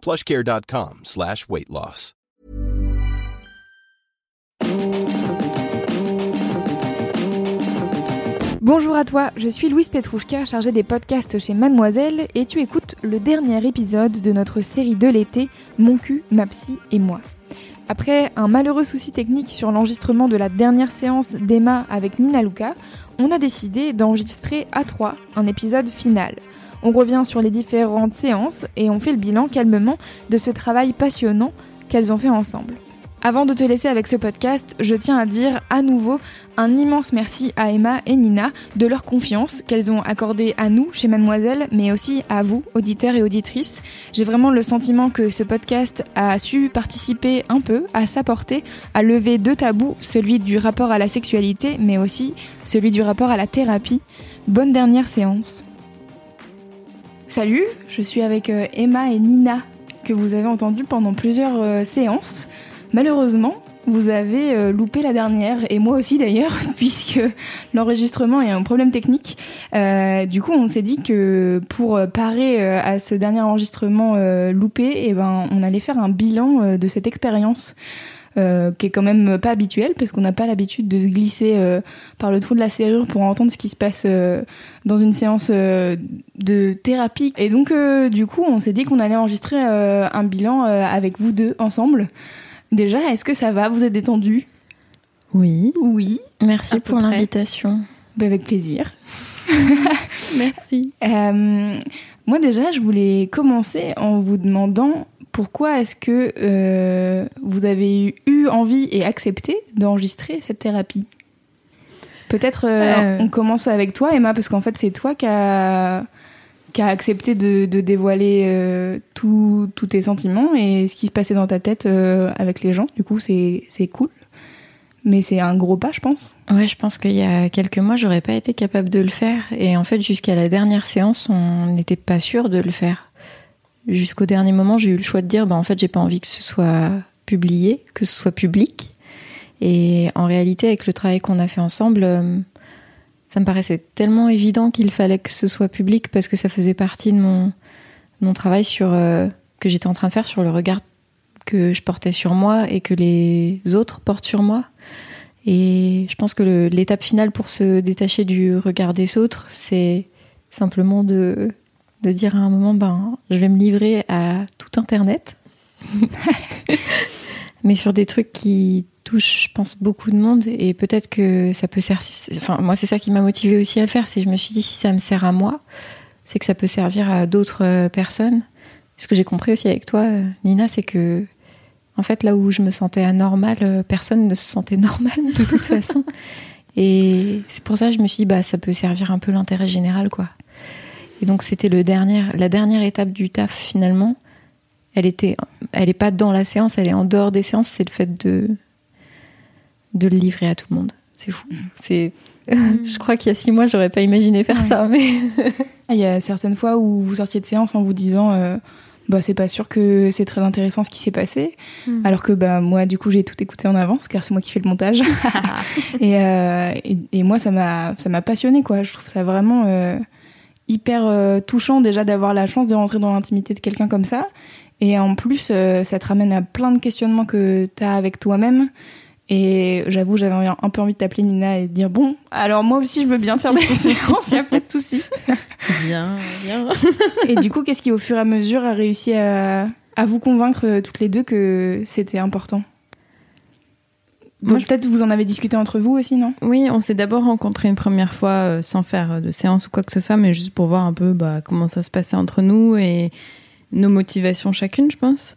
plushcare.com slash weight loss. Bonjour à toi, je suis Louise Petrouchka, chargée des podcasts chez Mademoiselle, et tu écoutes le dernier épisode de notre série de l'été, Mon cul, ma psy et moi. Après un malheureux souci technique sur l'enregistrement de la dernière séance d'Emma avec Nina Luca, on a décidé d'enregistrer à trois un épisode final. On revient sur les différentes séances et on fait le bilan calmement de ce travail passionnant qu'elles ont fait ensemble. Avant de te laisser avec ce podcast, je tiens à dire à nouveau un immense merci à Emma et Nina de leur confiance qu'elles ont accordée à nous chez Mademoiselle, mais aussi à vous, auditeurs et auditrices. J'ai vraiment le sentiment que ce podcast a su participer un peu à s'apporter, à lever deux tabous, celui du rapport à la sexualité, mais aussi celui du rapport à la thérapie. Bonne dernière séance. Salut, je suis avec euh, Emma et Nina que vous avez entendu pendant plusieurs euh, séances. Malheureusement, vous avez euh, loupé la dernière, et moi aussi d'ailleurs, puisque l'enregistrement est un problème technique. Du coup, on s'est dit que pour parer à ce dernier enregistrement loupé, eh ben, on allait faire un bilan de cette expérience. Qui est quand même pas habituel parce qu'on n'a pas l'habitude de se glisser par le trou de la serrure pour entendre ce qui se passe dans une séance de thérapie. Et donc, du coup, on s'est dit qu'on allait enregistrer un bilan avec vous deux ensemble. Déjà, est-ce que ça va? Vous êtes détendu Oui. Oui. Merci pour l'invitation. Bah, avec plaisir. Merci. Euh, moi déjà, je voulais commencer en vous demandant pourquoi est-ce que euh, vous avez eu envie et accepté d'enregistrer cette thérapie? Peut-être euh, on commence avec toi, Emma, parce qu'en fait c'est toi qui as qui a accepté de, dévoiler euh, tous tes sentiments et ce qui se passait dans ta tête euh, avec les gens. Du coup, c'est cool. Mais c'est un gros pas, je pense. Ouais, je pense qu'il y a quelques mois, j'aurais pas été capable de le faire. Et en fait, jusqu'à la dernière séance, on n'était pas sûr de le faire. Jusqu'au dernier moment, j'ai eu le choix de dire, bah, en fait, j'ai pas envie que ce soit publié, que ce soit public. Et en réalité, avec le travail qu'on a fait ensemble, euh, ça me paraissait tellement évident qu'il fallait que ce soit public parce que ça faisait partie de mon, travail sur, euh, que j'étais en train de faire sur le regard que je portais sur moi et que les autres portent sur moi. Et je pense que l'étape finale pour se détacher du regard des autres, c'est simplement de, de dire à un moment, ben, je vais me livrer à tout Internet. Mais sur des trucs qui touche, je pense, beaucoup de monde et peut-être que ça peut servir. Enfin, moi, c'est ça qui m'a motivé aussi à le faire. C'est je me suis dit si ça me sert à moi, c'est que ça peut servir à d'autres euh, personnes. Ce que j'ai compris aussi avec toi, euh, Nina, c'est que en fait, là où je me sentais anormale, euh, personne ne se sentait normal de toute façon. Et c'est pour ça que je me suis dit bah ça peut servir un peu l'intérêt général, quoi. Et donc c'était le dernier, la dernière étape du taf finalement. Elle était, elle est pas dans la séance, elle est en dehors des séances. C'est le fait de de le livrer à tout le monde. C'est fou. Mm. C'est, je crois qu'il y a six mois, j'aurais pas imaginé faire ça. Mais il y a certaines fois où vous sortiez de séance en vous disant, euh, bah c'est pas sûr que c'est très intéressant ce qui s'est passé, mm. alors que bah moi du coup j'ai tout écouté en avance car c'est moi qui fais le montage. Euh, et, et, moi ça m'a ça m'a passionné quoi. Je trouve ça vraiment euh, hyper touchant déjà d'avoir la chance de rentrer dans l'intimité de quelqu'un comme ça. Et en plus, ça te ramène à plein de questionnements que tu as avec toi-même. Et j'avoue, j'avais un peu envie de t'appeler Nina et de dire bon, alors moi aussi je veux bien faire des séances, il n'y a pas de souci. Bien, bien. et du coup, qu'est-ce qui au fur et à mesure a réussi à, à vous convaincre euh, toutes les deux que c'était important? Peut-être vous en avez discuté entre vous aussi, non? Oui, on s'est d'abord rencontrés une première fois euh, sans faire de séance ou quoi que ce soit, mais juste pour voir un peu bah, comment ça se passait entre nous et nos motivations chacune, je pense.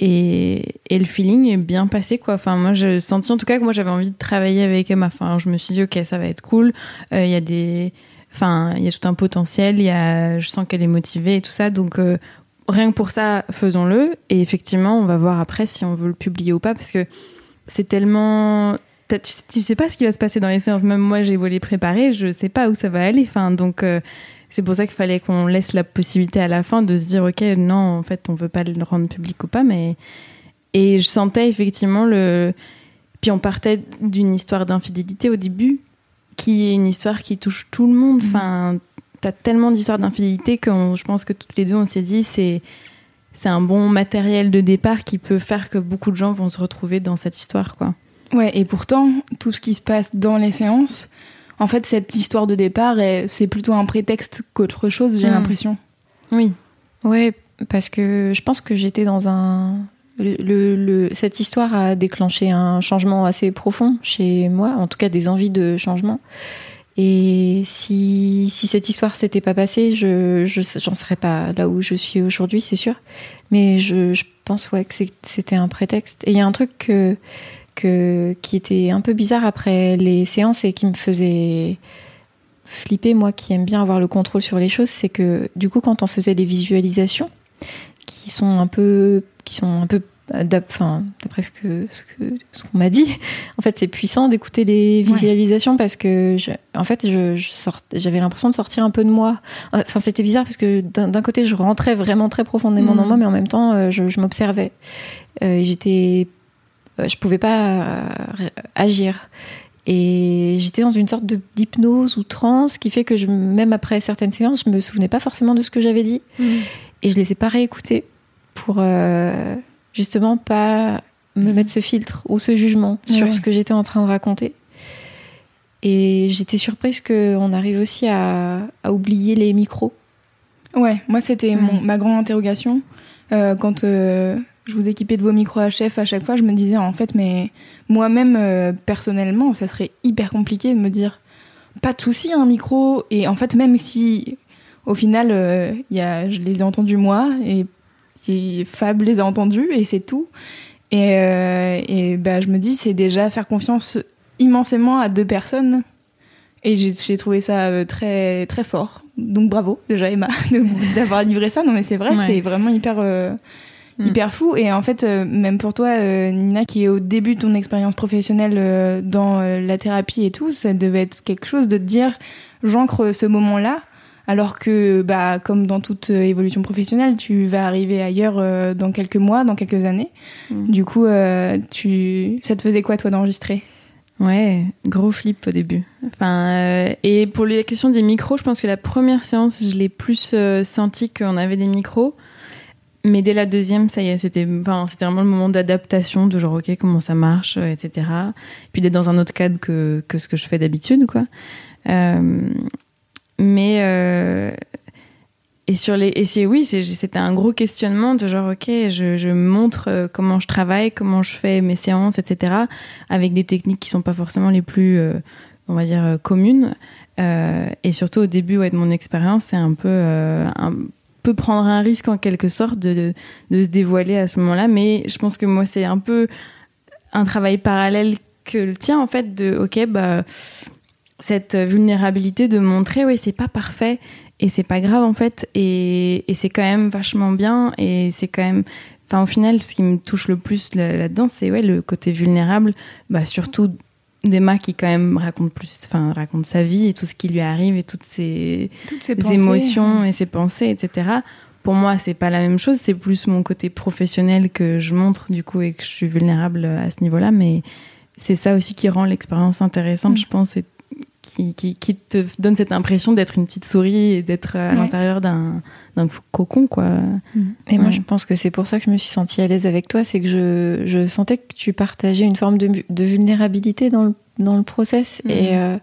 Et, et, le feeling est bien passé quoi. Enfin moi j'ai senti en tout cas que moi j'avais envie de travailler avec Emma. Enfin je me suis dit ok ça va être cool. Euh, il y a des, enfin il y a tout un potentiel. Il y a, je sens qu'elle est motivée et tout ça. Donc euh, rien que pour ça, faisons-le. Et effectivement, on va voir après si on veut le publier ou pas, parce que c'est tellement. Tu sais pas ce qui va se passer dans les séances. Même moi, j'ai volé préparer, je sais pas où ça va aller. Enfin, donc, euh, c'est pour ça qu'il fallait qu'on laisse la possibilité à la fin de se dire, ok, non, en fait, on veut pas le rendre public ou pas. Mais et je sentais effectivement le. Puis on partait d'une histoire d'infidélité au début, qui est une histoire qui touche tout le monde. Mhm. Enfin, t'as tellement d'histoires d'infidélité que je pense que toutes les deux, on s'est dit, c'est c'est un bon matériel de départ qui peut faire que beaucoup de gens vont se retrouver dans cette histoire, quoi. Ouais, et pourtant, tout ce qui se passe dans les séances, en fait, cette histoire de départ, c'est plutôt un prétexte qu'autre chose, j'ai hmm. l'impression. Oui. Ouais, parce que je pense que j'étais dans un. Le, cette histoire a déclenché un changement assez profond chez moi, en tout cas des envies de changement. Et si, si cette histoire s'était pas passée, je j'en serais pas là où je suis aujourd'hui, c'est sûr. Mais je, je pense ouais que c'était un prétexte. Et il y a un truc que, que, qui était un peu bizarre après les séances et qui me faisait flipper, moi qui aime bien avoir le contrôle sur les choses, c'est que du coup quand on faisait les visualisations, qui sont un peu qui sont un peu d'après ce que ce ce qu'on m'a dit, en fait, c'est puissant d'écouter les visualisations parce que, en fait, je, j'avais l'impression de sortir un peu de moi. Enfin, c'était bizarre parce que d'un côté, je rentrais vraiment très profondément dans mm. moi, mais en même temps, euh, je, m'observais. Euh, j'étais, euh, je pouvais pas agir. Et j'étais dans une sorte de d'hypnose ou transe qui fait que je, même après certaines séances, je me souvenais pas forcément de ce que j'avais dit. Mm. Et je les ai pas réécoutés pour justement pas me mhm. mettre ce filtre ou ce jugement sur ce que j'étais en train de raconter. Et j'étais surprise qu'on arrive aussi à, oublier les micros. Ouais, moi c'était ma grande interrogation. Euh, quand euh, je vous équipais de vos micros HF à chaque fois, je me disais en fait, mais moi-même euh, personnellement, ça serait hyper compliqué de me dire pas de souci, un micro. Et en fait, même si au final, y a, je les ai entendus moi et Fab les a entendus et c'est tout. Et, euh, et bah, je me dis, c'est déjà faire confiance immensément à deux personnes. Et j'ai trouvé ça euh, très, très fort. Donc bravo déjà Emma d'avoir livré ça. Non mais c'est vrai, c'est vraiment hyper, euh, mm. hyper fou. Et en fait, même pour toi, Nina, qui est au début de ton expérience professionnelle dans la thérapie et tout, ça devait être quelque chose de te dire, j'ancre ce moment-là alors que, bah, comme dans toute euh, évolution professionnelle, tu vas arriver ailleurs euh, dans quelques mois, dans quelques années. Mm. Du coup, euh, tu... ça te faisait quoi, toi, d'enregistrer? Ouais, gros flip au début. Enfin, et pour les questions des micros, je pense que la première séance, je l'ai plus senti qu'on avait des micros. Mais dès la deuxième, ça y est, c'était enfin, vraiment le moment d'adaptation, de genre, ok, comment ça marche, etc. Puis d'être dans un autre cadre que, que ce que je fais d'habitude, quoi. Mais euh, et sur les et c'est oui, c'était un gros questionnement de genre ok, je, je montre euh, comment je travaille, comment je fais mes séances, etc. Avec des techniques qui sont pas forcément les plus, euh, on va dire communes. et surtout au début ouais, de mon expérience, c'est un peu un peu prendre un risque en quelque sorte de, de, se dévoiler à ce moment-là. Mais je pense que moi c'est un peu un travail parallèle que le tien en fait de ok bah cette vulnérabilité de montrer oui c'est pas parfait et c'est pas grave en fait. Et, et c'est quand même vachement bien et c'est quand même enfin au final ce qui me touche le plus là-dedans c'est ouais le côté vulnérable bah surtout d'Emma qui quand même raconte plus enfin raconte sa vie et tout ce qui lui arrive et toutes ses, toutes ses émotions et ses pensées etc pour moi c'est pas la même chose. C'est plus mon côté professionnel que je montre du coup et que je suis vulnérable à ce niveau là mais c'est ça aussi qui rend l'expérience intéressante, mm. je pense, et qui, qui, te donne cette impression d'être une petite souris et d'être à l'intérieur d'un cocon, quoi. Mm. Et moi, je pense que c'est pour ça que je me suis sentie à l'aise avec toi, c'est que je, je, sentais que tu partageais une forme de, de vulnérabilité dans le, dans le process. Mm. Et, euh,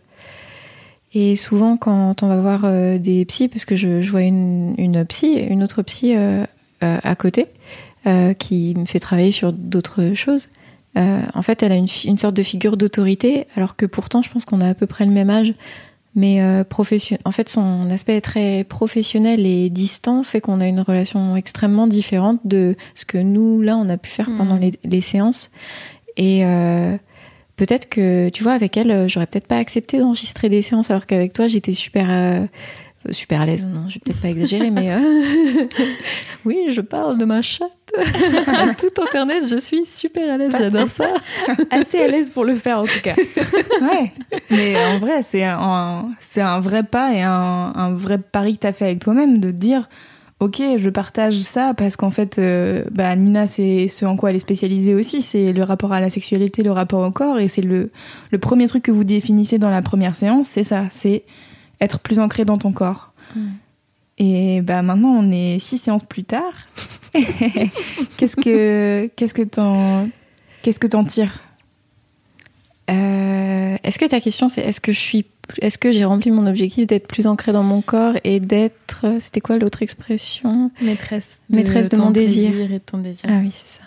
et souvent, quand on va voir euh, des psys, parce que je, je vois une, une psy, une autre psy euh, à côté, qui me fait travailler sur d'autres choses. Euh, en fait, elle a une, sorte de figure d'autorité, alors que pourtant, je pense qu'on a à peu près le même âge. Mais euh, en fait, son aspect très professionnel et distant fait qu'on a une relation extrêmement différente de ce que nous, là, on a pu faire pendant hmm. les, séances. Et euh, peut-être que, tu vois, avec elle, j'aurais peut-être pas accepté d'enregistrer des séances, alors qu'avec toi, j'étais super super à l'aise, non, je vais peut-être pas exagérer, mais euh, oui, je parle de ma chatte. tout internet, je suis super à l'aise, j'adore ça. Assez à l'aise pour le faire en tout cas. ouais, mais en vrai, c'est un, c'est un vrai pas et un, un vrai pari que tu as fait avec toi-même de dire ok, je partage ça parce qu'en fait, euh, bah, Nina, c'est ce en quoi elle est spécialisée aussi, c'est le rapport à la sexualité, le rapport au corps, et c'est le, le premier truc que vous définissez dans la première séance, c'est ça, c'est être plus ancré dans ton corps. Mm. Et bah maintenant, on est six séances plus tard. qu'est-ce que qu'est-ce que t'en qu'est-ce que t'en tires? Euh, Est-ce que ta question c'est est-ce que je suis est-ce que j'ai rempli mon objectif d'être plus ancré dans mon corps et d'être c'était quoi l'autre expression? Maîtresse de, maîtresse de mon désir. et de ton désir. Ah oui, c'est ça.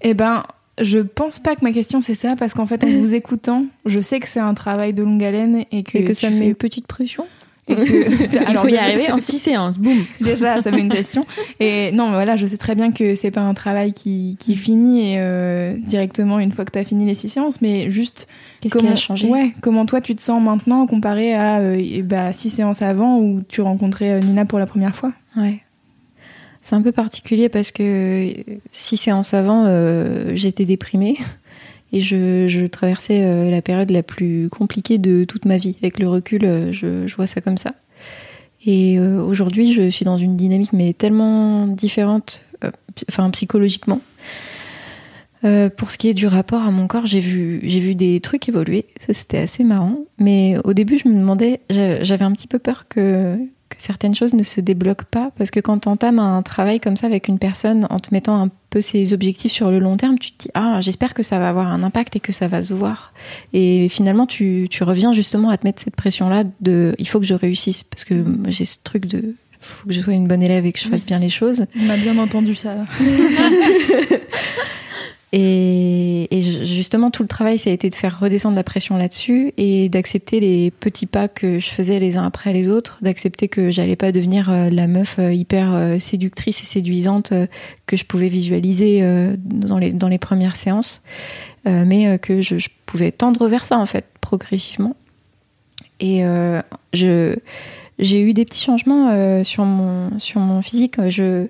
Eh ben, je pense pas que ma question c'est ça parce qu'en fait en vous écoutant, je sais que c'est un travail de longue haleine et que, et que ça me met une petite pression. Il faut y arriver en six séances, boum. Déjà, ça met une pression. Et non, voilà, je sais très bien que c'est pas un travail qui, qui finit euh, directement une fois que tu as fini les six séances, mais juste. Qu'est-ce qui a changé? Ouais, comment toi tu te sens maintenant comparé à euh, bah, six séances avant où tu rencontrais euh, Nina pour la première fois? Ouais. C'est un peu particulier parce que six séances avant, j'étais déprimée. Et je, traversais euh, la période la plus compliquée de toute ma vie. Avec le recul, euh, je, vois ça comme ça. Et euh, aujourd'hui, je suis dans une dynamique, mais tellement différente, enfin psychologiquement. pour ce qui est du rapport à mon corps, j'ai vu, j'ai vu des trucs évoluer. Ça, c'était assez marrant. Mais au début, je me demandais, j'avais un petit peu peur que, que certaines choses ne se débloquent pas. Parce que quand tu entames un travail comme ça avec une personne, en te mettant un peu ses objectifs sur le long terme, tu te dis Ah, j'espère que ça va avoir un impact et que ça va se voir. Et finalement, tu, tu reviens justement à te mettre cette pression-là de Il faut que je réussisse. Parce que j'ai ce truc de faut que je sois une bonne élève et que je fasse bien les choses. On a bien entendu ça. Et, justement, tout le travail, ça a été de faire redescendre la pression là-dessus et d'accepter les petits pas que je faisais les uns après les autres, d'accepter que j'allais pas devenir euh, la meuf euh, hyper euh, séductrice et séduisante que je pouvais visualiser dans les, dans les premières séances, mais que je, pouvais tendre vers ça, en fait, progressivement. Et j'ai eu des petits changements sur, mon, sur mon physique. Je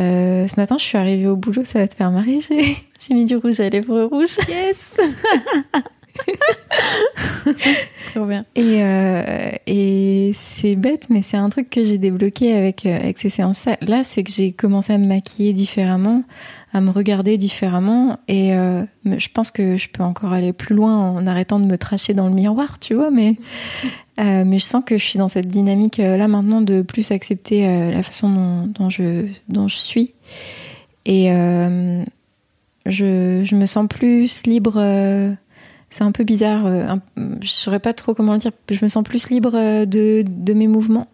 euh, ce matin, je suis arrivée au boulot, ça va te faire marrer. J'ai mis du rouge à lèvres rouge. Yes Trop bien. Et, euh, et c'est bête, mais c'est un truc que j'ai débloqué avec, euh, avec ces séances-là. C'est que j'ai commencé à me maquiller différemment, à me regarder différemment. Et je pense que je peux encore aller plus loin en arrêtant de me tracher dans le miroir, tu vois. Mais euh, mais je sens que je suis dans cette dynamique euh, là maintenant de plus accepter euh, la façon dont, je, dont je suis. Et je, je, me sens plus libre. c'est un peu bizarre. je saurais pas trop comment le dire. Je me sens plus libre de, de mes mouvements.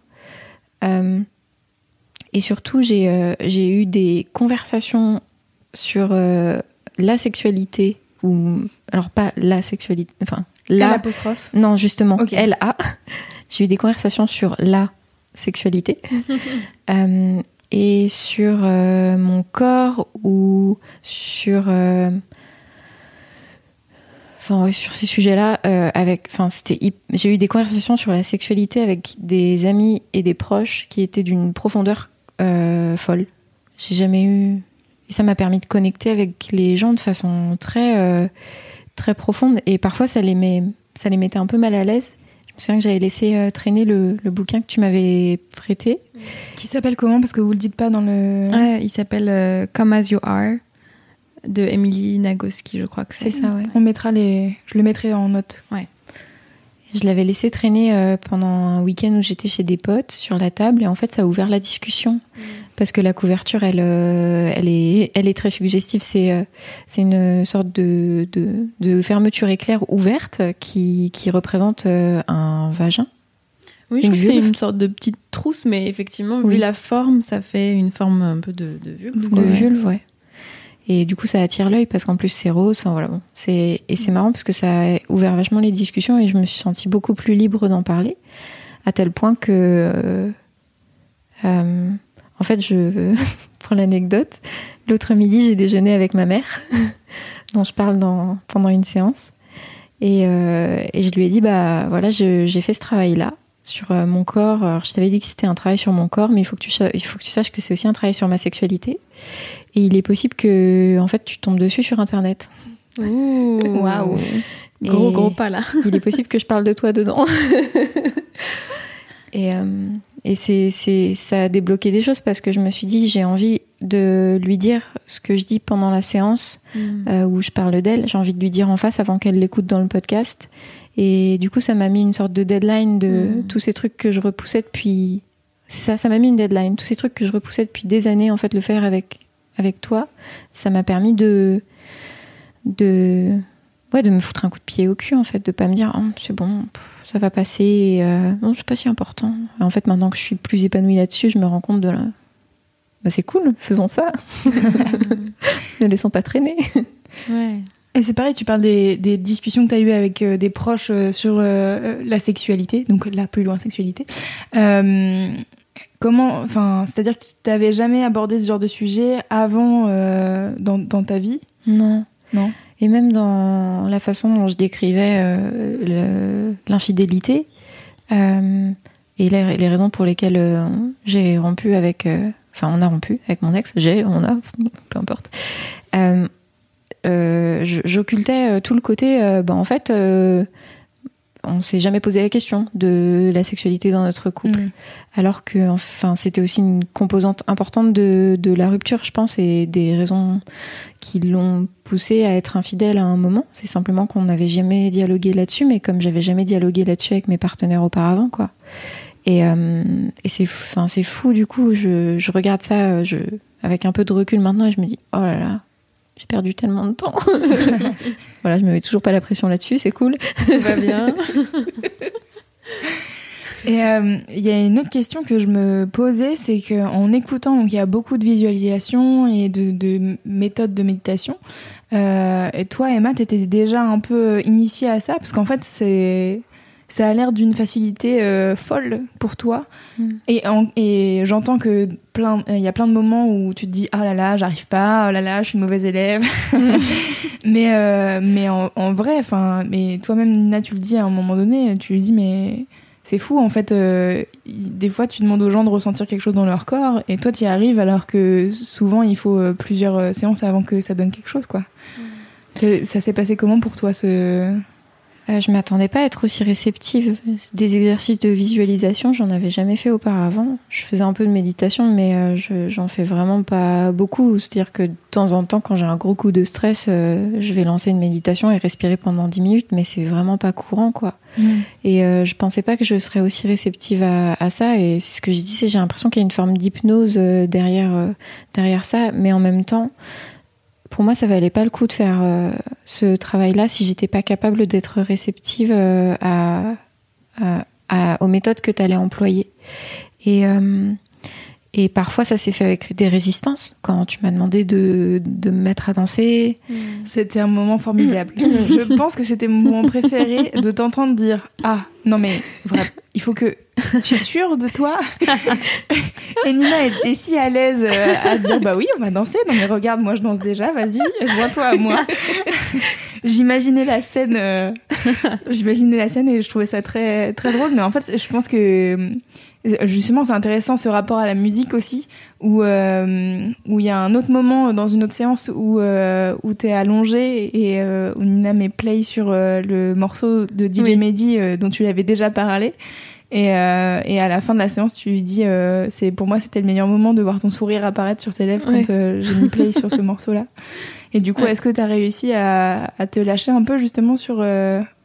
et surtout, j'ai eu des conversations sur la sexualité. Ou, alors, pas la sexualité. Enfin, la Non, justement, elle a. J'ai eu des conversations sur la sexualité euh, et sur euh, mon corps ou sur. Euh, enfin, sur ces sujets-là, avec, enfin, c'était, j'ai eu des conversations sur la sexualité avec des amis et des proches qui étaient d'une profondeur folle. J'ai jamais eu, et ça m'a permis de connecter avec les gens de façon très très profonde et parfois ça les, met, ça les mettait un peu mal à l'aise. Je me souviens que j'avais laissé euh, traîner le, bouquin que tu m'avais prêté. Qui s'appelle comment? Parce que vous le dites pas dans le. il s'appelle euh, Come As You Are de Emily Nagoski, je crois que c'est. ça, ouais. On mettra les. Je le mettrai en note. Ouais. Je l'avais laissé traîner euh, pendant un week-end où j'étais chez des potes sur la table et en fait ça a ouvert la discussion mm. Parce que la couverture elle, euh, elle, est, elle est très suggestive. C'est euh, c'est une sorte de, de, de, fermeture éclair ouverte qui, qui représente un vagin. Oui, je trouve que c'est une sorte de petite trousse, mais effectivement, vu la forme, ça fait une forme un peu de, de vulve. De vulve, ouais. Et du coup, ça attire l'œil parce qu'en plus, c'est rose. Enfin, voilà, bon. et c'est marrant parce que ça a ouvert vachement les discussions et je me suis sentie beaucoup plus libre d'en parler. À tel point que. Euh, euh, en fait, je, pour l'anecdote, l'autre midi, j'ai déjeuné avec ma mère, dont je parle dans, pendant une séance. Et, euh, et, je lui ai dit, bah voilà, j'ai fait ce travail-là. sur euh, mon corps. Alors, je t'avais dit que c'était un travail sur mon corps, mais il faut que tu, il faut que tu saches que c'est aussi un travail sur ma sexualité. Et il est possible que, en fait, tu tombes dessus sur Internet. Waouh Gros, gros pas là. il est possible que je parle de toi dedans. et euh, et c'est, c'est, ça a débloqué des choses parce que je me suis dit, j'ai envie de lui dire ce que je dis pendant la séance mm. euh, où je parle d'elle. J'ai envie de lui dire en face avant qu'elle l'écoute dans le podcast. Et du coup, ça m'a mis une sorte de deadline de mm. tous ces trucs que je repoussais depuis. Ça, ça m'a mis une deadline. Tous ces trucs que je repoussais depuis des années, en fait, le faire avec, avec toi, ça m'a permis de. de ouais, de me foutre un coup de pied au cul, en fait, de pas me dire, oh, c'est bon, ça va passer, euh, non, c'est pas si important. en fait, maintenant que je suis plus épanouie là-dessus, je me rends compte de la. Bah, c'est cool, faisons ça. ne laissons pas traîner. Ouais. Et c'est pareil, tu parles des, discussions que tu as eues avec euh, des proches euh, sur la sexualité, donc la plus loin sexualité. comment, enfin, c'est-à-dire que tu n'avais jamais abordé ce genre de sujet avant dans, dans ta vie? Non. Non? Et même dans la façon dont je décrivais euh, l'infidélité euh, et les, raisons pour lesquelles euh, j'ai rompu avec. Enfin, on a rompu avec mon ex, j'ai, on a, peu importe. J'occultais tout le côté, bah, en fait, on s'est jamais posé la question de la sexualité dans notre couple. Mm. Alors que, enfin, c'était aussi une composante importante de, de, la rupture, je pense, et des raisons qui l'ont poussé à être infidèle à un moment. C'est simplement qu'on n'avait jamais dialogué là-dessus, mais comme j'avais jamais dialogué là-dessus avec mes partenaires auparavant, quoi. Et, euh, et c'est, enfin, c'est fou, du coup, je, je regarde ça je, avec un peu de recul maintenant et je me dis, oh là là, j'ai perdu tellement de temps. voilà, je me mets toujours pas la pression là-dessus, c'est cool. Tout va bien. Et euh, il y a une autre question que je me posais, c'est qu'en écoutant, donc il y a beaucoup de visualisation et de, méthodes de méditation. Euh, et toi, Emma, tu étais déjà un peu initiée à ça, parce qu'en fait, c'est ça a l'air d'une facilité euh, folle pour toi. Mm. Et, et j'entends que plein, il y a plein de moments où tu te dis ah là là, j'arrive pas, oh là là, je suis une mauvaise élève. Mm. mais euh, mais en, en vrai, enfin, mais toi-même Nina, tu le dis à un moment donné, tu lui dis mais c'est fou en fait. Euh, des fois, tu demandes aux gens de ressentir quelque chose dans leur corps et toi, tu y arrives alors que souvent il faut plusieurs séances avant que ça donne quelque chose quoi. Mm. Ça s'est passé comment pour toi ce euh, je m'attendais pas à être aussi réceptive. Des exercices de visualisation, j'en avais jamais fait auparavant. Je faisais un peu de méditation, mais euh, j'en fais vraiment pas beaucoup. C'est-à-dire que de temps en temps, quand j'ai un gros coup de stress, euh, je vais lancer une méditation et respirer pendant 10 minutes, mais c'est vraiment pas courant, quoi. Mm. Et je pensais pas que je serais aussi réceptive à, à ça. Et c'est ce que je dis, j'ai l'impression qu'il y a une forme d'hypnose derrière, derrière ça, mais en même temps, pour moi, ça valait pas le coup de faire euh, ce travail-là si j'étais pas capable d'être réceptive euh, à, aux méthodes que tu allais employer. Et, euh, et parfois, ça s'est fait avec des résistances. Quand tu m'as demandé de, de, me mettre à danser. Mm. C'était un moment formidable. Je pense que c'était mon moment préféré de t'entendre dire Ah, non, mais il faut que. Tu es sûre de toi Et Nina est, si à l'aise euh, à dire Bah oui, on va danser. Non, mais regarde, moi je danse déjà, vas-y, joins-toi à moi. J'imaginais la scène. Euh, j'imaginais la scène et je trouvais ça très, très drôle. Mais en fait, je pense que Justement, c'est intéressant ce rapport à la musique aussi, où euh, où il y a un autre moment dans une autre séance où euh, où t'es allongé et euh, où Nina met play sur euh, le morceau de DJ Mehdi dont tu l'avais déjà parlé. Et, et à la fin de la séance, tu lui dis, c'est pour moi c'était le meilleur moment de voir ton sourire apparaître sur tes lèvres quand j'ai mis play sur ce morceau-là. Et du coup, est-ce que tu as réussi à, à, te lâcher un peu justement sur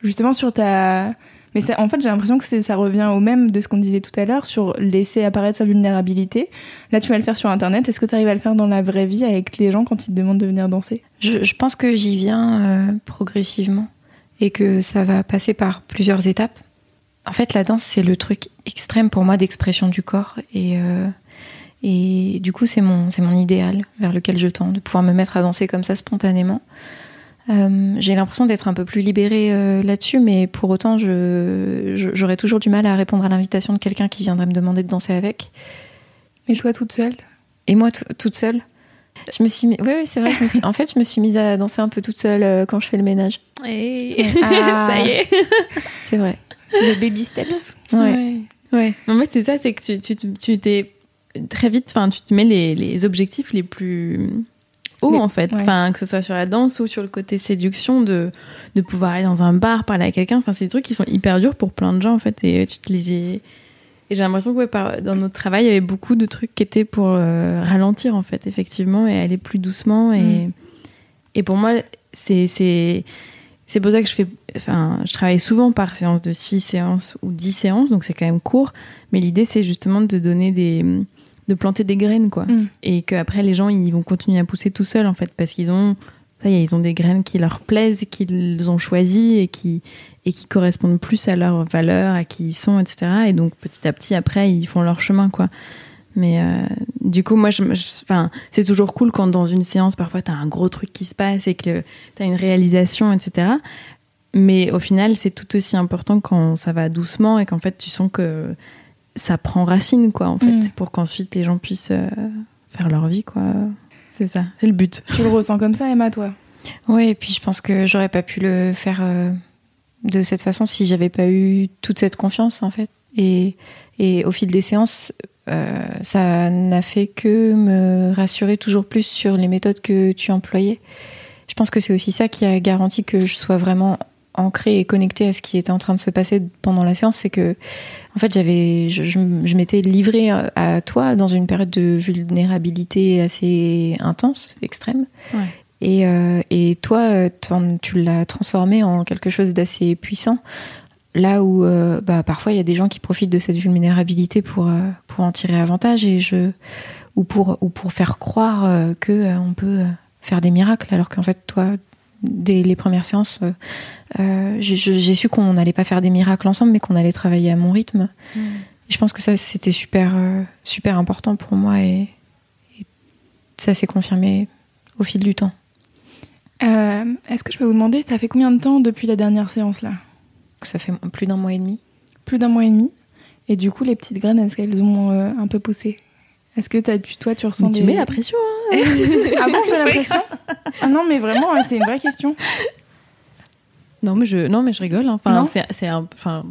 justement sur ta mais en fait, j'ai l'impression que ça revient au même de ce qu'on disait tout à l'heure sur laisser apparaître sa vulnérabilité. Là, tu vas le faire sur Internet. Est-ce que tu arrives à le faire dans la vraie vie avec les gens quand ils te demandent de venir danser? Je, pense que j'y viens euh, progressivement et que ça va passer par plusieurs étapes. En fait, la danse, c'est le truc extrême pour moi d'expression du corps. Et, euh, du coup, c'est mon, mon idéal vers lequel je tends, de pouvoir me mettre à danser comme ça spontanément. Euh, j'ai l'impression d'être un peu plus libérée euh, là-dessus, mais pour autant, j'aurais toujours du mal à répondre à l'invitation de quelqu'un qui viendrait me demander de danser avec. Et toi, toute seule? Et moi, toute seule je me suis mis... Oui, oui c'est vrai. Je me suis... En fait, je me suis mise à danser un peu toute seule euh, quand je fais le ménage. Et... Ah, ça y est. c'est vrai. C'est le baby steps. Ouais. Ouais. En fait, c'est ça, c'est que tu, tu, tu t'es très vite, enfin, tu te mets les, les objectifs les plus hauts, Les- en fait. ouais. Enfin, que ce soit sur la danse ou sur le côté séduction, de, de pouvoir aller dans un bar, parler à quelqu'un. Enfin, c'est des trucs qui sont hyper durs pour plein de gens, en fait. Et tu te les y- Et j'ai l'impression que ouais, par- dans notre travail, il y avait beaucoup de trucs qui étaient pour euh, ralentir, en fait, effectivement, et aller plus doucement. Et, Mm. et pour moi, c'est. c'est c'est pour ça que je fais, enfin, je travaille souvent par séance de 6 séances ou 10 séances, donc c'est quand même court. Mais l'idée, c'est justement de donner des, de planter des graines, quoi. Mm. Et qu'après, les gens, ils vont continuer à pousser tout seuls, en fait, parce qu'ils ont, ça y est, ils ont des graines qui leur plaisent, qu'ils ont choisies et qui, et qui correspondent plus à leurs valeurs, à qui ils sont, etc. Et donc, petit à petit, après, ils font leur chemin, quoi. Mais euh, du coup, moi, je, enfin, c'est toujours cool quand dans une séance, parfois, tu as un gros truc qui se passe et que tu as une réalisation, etc. Mais au final, c'est tout aussi important quand ça va doucement et qu'en fait, tu sens que ça prend racine, quoi, en fait, Mm. pour qu'ensuite les gens puissent euh, faire leur vie, quoi. C'est ça, c'est le but. Tu le ressens comme ça, Emma, toi? Ouais, et puis je pense que j'aurais pas pu le faire euh, de cette façon si j'avais pas eu toute cette confiance en fait. Et, et au fil des séances, euh, ça n'a fait que me rassurer toujours plus sur les méthodes que tu employais. Je pense que c'est aussi ça qui a garanti que je sois vraiment ancrée et connectée à ce qui était en train de se passer pendant la séance, c'est que en fait j'avais, je, je, je m'étais livrée à toi dans une période de vulnérabilité assez intense, extrême. Ouais. Et, euh, et toi, tu l'as transformé en quelque chose d'assez puissant. Là où euh, bah, parfois il y a des gens qui profitent de cette vulnérabilité pour, euh, pour en tirer avantage et je, ou, pour, ou pour faire croire euh, que euh, on peut faire des miracles, alors qu'en fait, toi, dès les premières séances, euh, euh, j'ai- su qu'on n'allait pas faire des miracles ensemble, mais qu'on allait travailler à mon rythme. Et je pense que ça, c'était super, euh, super important pour moi et, et ça s'est confirmé au fil du temps. Euh, Est-ce que je peux vous demander, ça fait combien de temps depuis la dernière séance là? Ça fait plus d'un mois et demi. Plus d'un mois et demi. Et du coup, les petites graines, est-ce qu'elles ont euh, un peu poussé? Est-ce que as, tu, toi, tu ressens Mais tu mets la pression, hein Ah bon, je mets la pression Ah non, mais vraiment, hein, c'est une vraie question. Non, mais je, non, mais je rigole. hein. Enfin, c'est, un, enfin,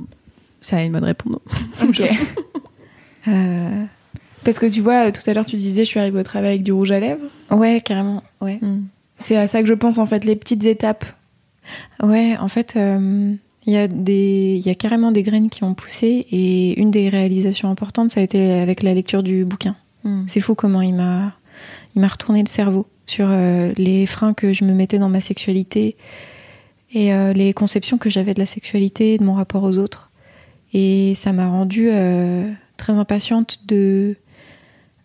c'est une bonne réponse. Ok. Euh, Parce que tu vois, tout à l'heure, tu disais, je suis arrivée au travail avec du rouge à lèvres. ouais, carrément. Ouais. C'est à ça que je pense, en fait, les petites étapes. Ouais, en fait, euh, il y a des, il y a carrément des graines qui ont poussé et une des réalisations importantes, ça a été avec la lecture du bouquin. Mm. C'est fou comment il m'a, il m'a retourné le cerveau sur euh, les freins que je me mettais dans ma sexualité et euh, les conceptions que j'avais de la sexualité, de mon rapport aux autres. Et ça m'a rendue euh, très impatiente de,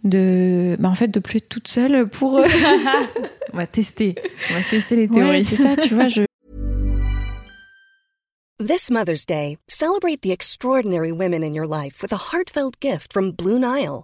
de, bah en fait, de plus être toute seule pour. euh, On va tester. On va tester les ouais, théories. c'est ça, tu vois. Je, This Mother's Day, celebrate the extraordinary women in your life with a heartfelt gift from Blue Nile.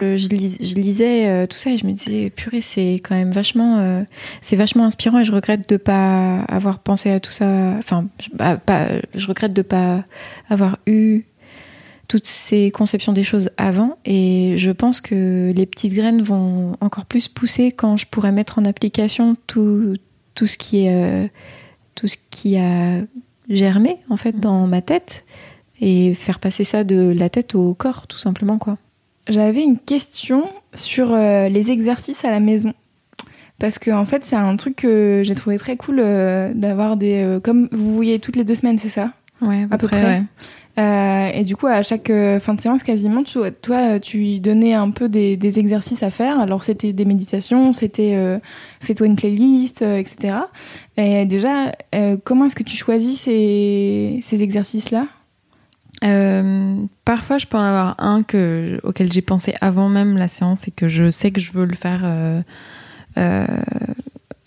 Je, lis- je lisais euh, tout ça et je me disais purée c'est quand même vachement euh, c'est vachement inspirant et je regrette de pas avoir pensé à tout ça. Enfin je, bah, pas, je regrette de pas avoir eu toutes ces conceptions des choses avant et je pense que les petites graines vont encore plus pousser quand je pourrai mettre en application tout, tout ce qui est euh, tout ce qui a germé en fait dans ma tête et faire passer ça de la tête au corps tout simplement quoi J'avais une question sur euh, les exercices à la maison. Parce que en fait, c'est un truc que j'ai trouvé très cool euh, d'avoir des. euh, comme vous voyez toutes les deux semaines, c'est ça? Ouais, À peu près. ouais. Et du coup, à chaque fin de séance, quasiment, tu, toi, tu donnais un peu des, des exercices à faire. Alors, c'était des méditations, c'était fais-toi une playlist, etc. Et déjà, comment est-ce que tu choisis ces, ces exercices-là? Euh, parfois, je peux en avoir un que, auquel j'ai pensé avant même la séance et que je sais que je veux le faire, euh, euh,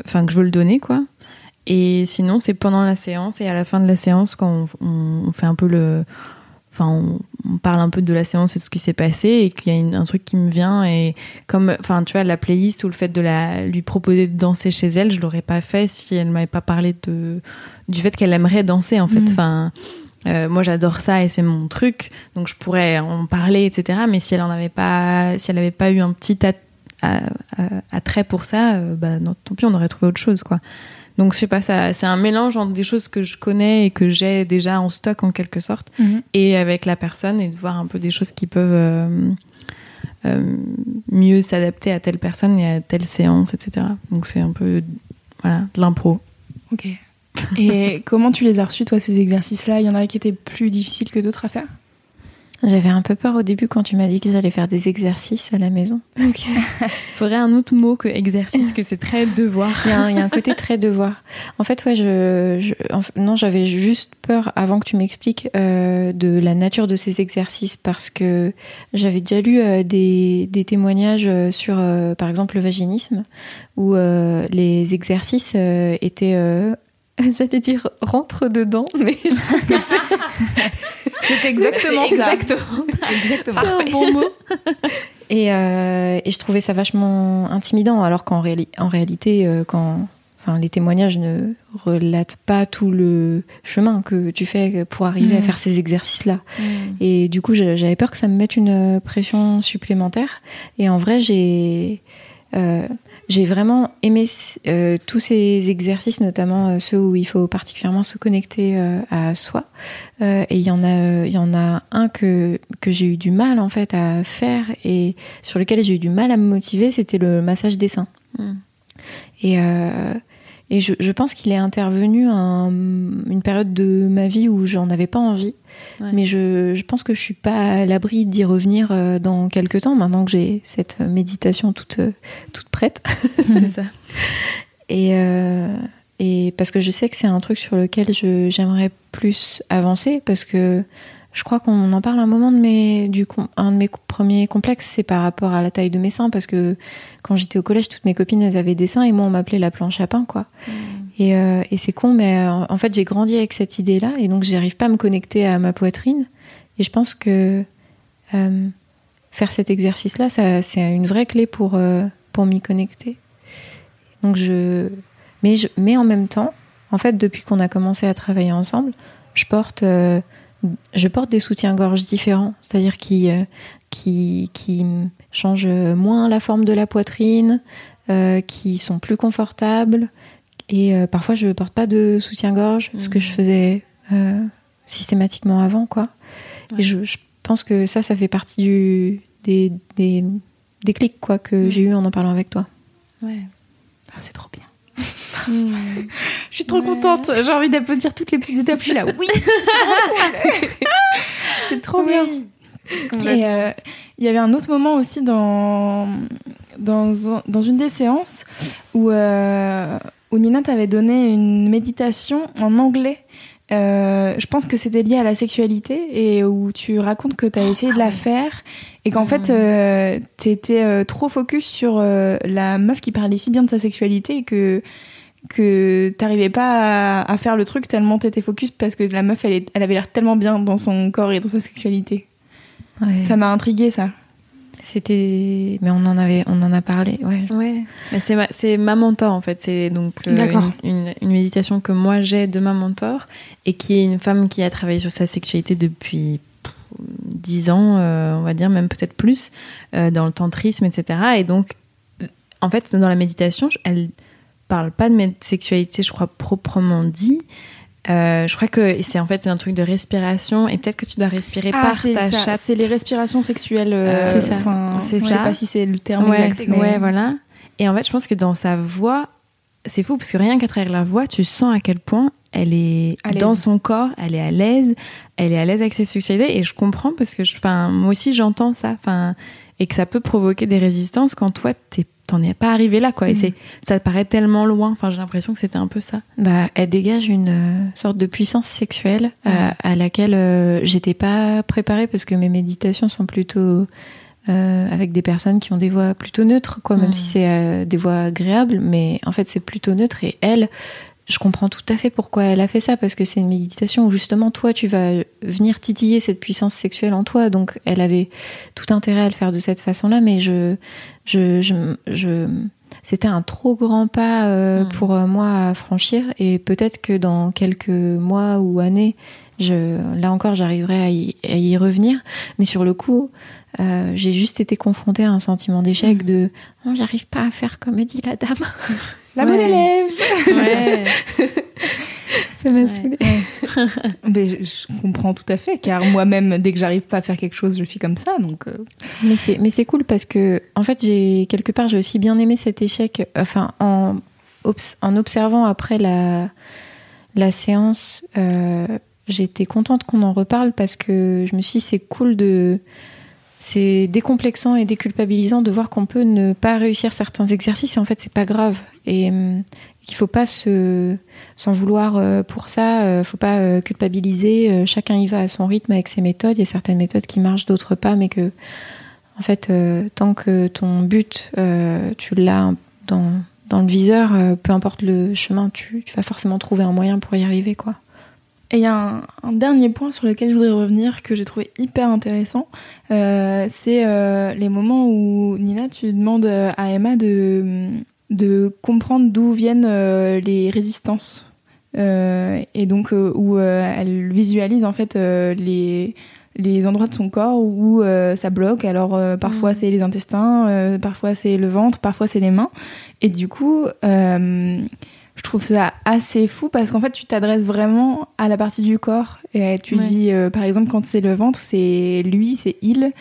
enfin que je veux le donner, quoi. Et sinon, c'est pendant la séance et à la fin de la séance quand on, on- on fait un peu le, enfin on, parle un peu de la séance et de ce qui s'est passé et qu'il y a un truc qui me vient et comme enfin tu vois la playlist ou le fait de la lui proposer de danser chez elle je l'aurais pas fait si elle m'avait pas parlé de du fait qu'elle aimerait danser en fait Mm. enfin euh, moi j'adore ça et c'est mon truc donc je pourrais en parler etc mais si elle en avait pas si elle avait pas eu un petit attrait pour ça euh, bah non tant pis on aurait trouvé autre chose quoi donc je sais pas ça c'est un mélange entre des choses que je connais et que j'ai déjà en stock en quelque sorte et avec la personne et de voir un peu des choses qui peuvent euh, euh, mieux s'adapter à telle personne et à telle séance, etc. Donc c'est un peu voilà, de l'impro. Ok. Et comment tu les as reçus, toi, ces exercices-là? Il y en a qui étaient plus difficiles que d'autres à faire? J'avais un peu peur au début quand tu m'as dit que j'allais faire des exercices à la maison. Il faudrait un autre mot que exercice, que c'est très devoir. Il y, a un, il y a un côté très devoir. En fait, ouais, je, je- non, j'avais juste peur avant que tu m'expliques euh, de la nature de ces exercices parce que j'avais déjà lu euh, des, des témoignages euh, sur, euh, par exemple, le vaginisme où les exercices étaient, j'allais dire rentre dedans, mais c'est exactement ça. exactement Exactement. C'est un bon mot. Et, euh, et je trouvais ça vachement intimidant, alors qu'en réali- en réalité, euh, quand, enfin, les témoignages ne relatent pas tout le chemin que tu fais pour arriver à Mhm. faire ces exercices-là. Et du coup, j'a- j'avais peur que ça me mette une pression supplémentaire. Et en vrai, j'ai euh, j'ai vraiment aimé euh, tous ces exercices, notamment euh, ceux où il faut particulièrement se connecter à soi. Et il y en a, il y en a un que que j'ai eu du mal en fait à faire et sur lequel j'ai eu du mal à me motiver, c'était le massage des seins. Mm. Et et je, je pense qu'il est intervenu un- une période de ma vie où j'en avais pas envie. Ouais. Mais je, je pense que je suis pas à l'abri d'y revenir euh, dans quelques temps, maintenant que j'ai cette méditation toute, euh, toute prête. c'est ça. Et, euh, et parce que je sais que c'est un truc sur lequel j'aimerais plus avancer, parce que je crois qu'on en parle un moment de mes, du, un de mes premiers complexes, c'est par rapport à la taille de mes seins, parce que quand j'étais au collège, toutes mes copines, elles avaient des seins, et moi, on m'appelait la planche à pain, quoi. Et, euh, et c'est con, mais euh, en fait, j'ai grandi avec cette idée-là, et donc j'arrive pas à me connecter à ma poitrine. Et je pense que euh, faire cet exercice-là, c'est une vraie clé pour, euh, pour m'y connecter. Donc je, mais je, mais en même temps, en fait, depuis qu'on a commencé à travailler ensemble, je porte, je porte des soutiens-gorge différents, c'est-à-dire qui, euh, qui, qui changent moins la forme de la poitrine, euh, qui sont plus confortables. Et euh, parfois, je porte pas de soutien-gorge, ce que je faisais euh, systématiquement avant, quoi. Ouais. Et je, je pense que ça, ça fait partie du, des, des, des clics, quoi, que j'ai eu en en parlant avec toi. Ouais. Ah, c'est trop bien. Mm. Je suis trop contente. J'ai envie d'applaudir toutes les petites étapes. Je suis là, oui, c'est trop bien. Et euh, il y avait un autre moment aussi dans, dans, dans une des séances où, euh, où Nina t'avait donné une méditation en anglais. Euh, je pense que c'était lié à la sexualité et où tu racontes que tu as essayé de la faire et qu'en fait euh, tu étais trop focus sur euh, la meuf qui parlait si bien de sa sexualité et que que t'arrivais pas à, à faire le truc tellement t'étais focus parce que la meuf elle, est- elle avait l'air tellement bien dans son corps et dans sa sexualité. Ouais. Ça m'a intrigué ça. C'était, mais on en avait, on en a parlé. Ouais. Ouais. Mais c'est ma, c'est ma mentor en fait. C'est donc euh, une, une, une méditation que moi j'ai de ma mentor et qui est une femme qui a travaillé sur sa sexualité depuis pff, 10 ans, euh, on va dire, même peut-être plus, euh, dans le tantrisme, etc. Et donc, en fait, dans la méditation, elle parle pas de mes- sexualité, je crois, proprement dit. Euh, je crois que c'est en fait un truc de respiration et peut-être que tu dois respirer par Ah, c'est ta ça. chatte. C'est les respirations sexuelles. euh, Euh, c'est ça. C'est je sais pas si c'est le terme ouais, exact. mais- ouais, voilà. Et en fait, je pense que dans sa voix, c'est fou parce que rien qu'à travers la voix, tu sens à quel point elle est dans son corps, elle est à l'aise, elle est à l'aise avec ses sexualités. Et je comprends parce que, je- moi aussi, j'entends ça, enfin, et que ça peut provoquer des résistances quand toi, t'es- t'en es pas arrivé là, quoi. Et Mhm. c'est, ça te paraît tellement loin. Enfin, j'ai l'impression que c'était un peu ça. Bah, elle dégage une euh, sorte de puissance sexuelle euh, à laquelle euh, j'étais pas préparée parce que mes méditations sont plutôt euh, avec des personnes qui ont des voix plutôt neutres, quoi, même Mm. si c'est des voix agréables, mais en fait c'est plutôt neutre. Et elle, je comprends tout à fait pourquoi elle a fait ça, parce que c'est une méditation où justement toi, tu vas venir titiller cette puissance sexuelle en toi. Donc elle avait tout intérêt à le faire de cette façon-là, mais je, je, je, c'était un trop grand pas euh, mm. pour moi à franchir. Et peut-être que dans quelques mois ou années, je, là encore, j'arriverai à, y, revenir. Mais sur le coup, euh, j'ai juste été confrontée à un sentiment d'échec mm. de oh, j'arrive pas à faire comme dit la dame. La bonne élève Ouais Ça m'a saoulée. Mais je, comprends tout à fait, car moi-même, dès que j'arrive pas à faire quelque chose, je suis comme ça. Donc, euh. Mais c'est mais c'est cool parce que en fait, j'ai quelque part, j'ai aussi bien aimé cet échec. Enfin, en, en observant après la la séance, euh, j'étais contente qu'on en reparle parce que je me suis dit c'est cool de c'est décomplexant et déculpabilisant de voir qu'on peut ne pas réussir certains exercices et en fait c'est pas grave et qu'il faut pas se s'en vouloir euh, pour ça, euh, faut pas culpabiliser. Chacun y va à son rythme avec ses méthodes. Il y a certaines méthodes qui marchent, d'autres pas, mais que en fait tant que ton but tu l'as dans, dans le viseur, peu importe le chemin, tu, vas forcément trouver un moyen pour y arriver quoi. Et il y a un, dernier point sur lequel je voudrais revenir que j'ai trouvé hyper intéressant. Euh, c'est euh, les moments où, Nina, tu demandes à Emma de, de comprendre d'où viennent euh, les résistances. et donc, où elle visualise en fait les, les endroits de son corps où ça bloque. Alors, parfois mmh. c'est les intestins, parfois c'est le ventre, parfois c'est les mains. Et du coup je trouve ça assez fou parce qu'en fait, tu t'adresses vraiment à la partie du corps. Et tu dis, euh, par exemple, quand c'est le ventre, c'est lui, c'est il.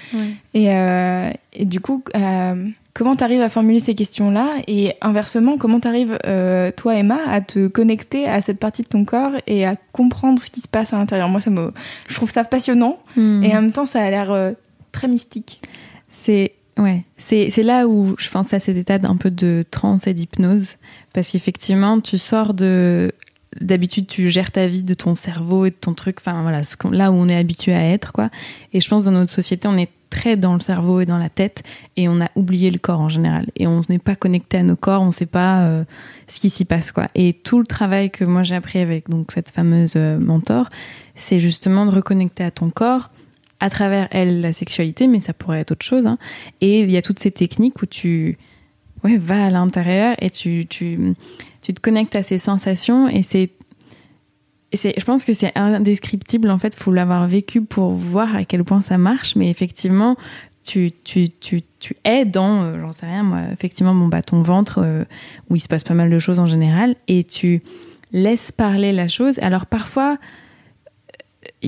Et, euh, et, du coup, euh, comment tu arrives à formuler ces questions-là Et inversement, comment tu arrives, toi, Emma, à te connecter à cette partie de ton corps et à comprendre ce qui se passe à l'intérieur? Moi, ça me, je trouve ça passionnant. Hmm. Et en même temps, ça a l'air très mystique. C'est Ouais, c'est là où je pense à ces états d'un peu de transe et d'hypnose, parce qu'effectivement, tu sors de... D'habitude, tu gères ta vie de ton cerveau et de ton truc, enfin voilà, là où on est habitué à être, quoi. Et je pense dans notre société, on est très dans le cerveau et dans la tête, et on a oublié le corps en général. Et on n'est pas connecté à nos corps, on ne sait pas euh, ce qui s'y passe, quoi. Et tout le travail que moi j'ai appris avec donc cette fameuse euh, mentor, c'est justement de reconnecter à ton corps, à travers elle la sexualité, mais ça pourrait être autre chose. Hein. Et il y a toutes ces techniques où tu ouais, vas à l'intérieur et tu, tu, tu te connectes à ces sensations et c'est je pense que c'est indescriptible en fait, faut l'avoir vécu pour voir à quel point ça marche, mais effectivement, tu, tu, tu, tu es dans, euh, j'en sais rien moi, effectivement, mon bâton ventre, euh, où il se passe pas mal de choses en général, et tu laisses parler la chose. Alors parfois,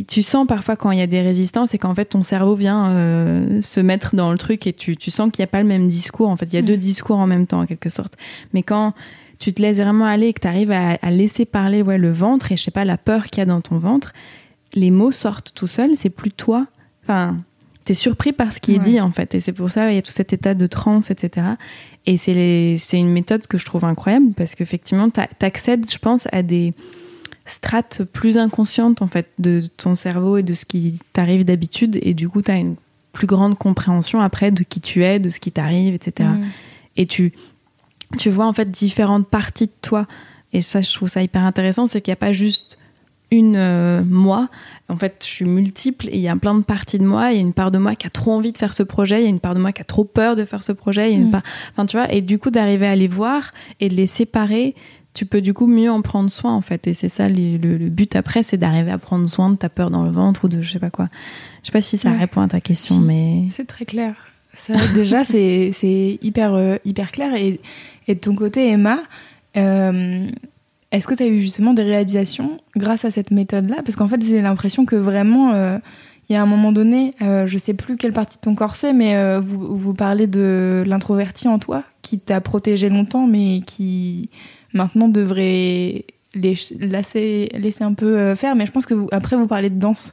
tu sens parfois quand il y a des résistances et qu'en fait ton cerveau vient euh, se mettre dans le truc et tu, tu sens qu'il n'y a pas le même discours. En fait, il y a deux mm. discours en même temps en quelque sorte. Mais quand tu te laisses vraiment aller et que tu arrives à, laisser parler ouais, le ventre et je sais pas la peur qu'il y a dans ton ventre, les mots sortent tout seuls. C'est plus toi. Enfin, t'es surpris par ce qui est dit en fait. Et c'est pour ça il y a tout cet état de transe, etc. Et c'est une méthode que je trouve incroyable parce qu'effectivement, t'accèdes, je pense, à des strates plus inconscientes en fait de ton cerveau et de ce qui t'arrive d'habitude et du coup tu as une plus grande compréhension après de qui tu es, de ce qui t'arrive, etc. Et tu, tu vois en fait différentes parties de toi. Et ça, je trouve ça hyper intéressant, c'est qu'il n'y a pas juste une euh, moi. En fait, je suis multiple et il y a plein de parties de moi. Il y a une part de moi qui a trop envie de faire ce projet, il y a une part de moi qui a trop peur de faire ce projet. Il y a une mm. part... Enfin, tu vois, et du coup, d'arriver à les voir et de les séparer, tu peux du coup mieux en prendre soin en fait. Et c'est ça le, but après, c'est d'arriver à prendre soin de ta peur dans le ventre ou de je sais pas quoi. Je sais pas si ça répond à ta question, mais c'est très clair. Ça, déjà, c'est hyper euh, hyper clair. Et, et, de ton côté, Emma, euh, est-ce que tu as eu justement des réalisations grâce à cette méthode-là? Parce qu'en fait, j'ai l'impression que vraiment. Euh, il y a un moment donné, je sais plus quelle partie de ton corps c'est, mais vous, vous parlez de l'introverti en toi, qui t'a protégé longtemps, mais qui, maintenant devrait laisser, laisser un peu euh, faire. Mais je pense que vous, après, vous parlez de danse.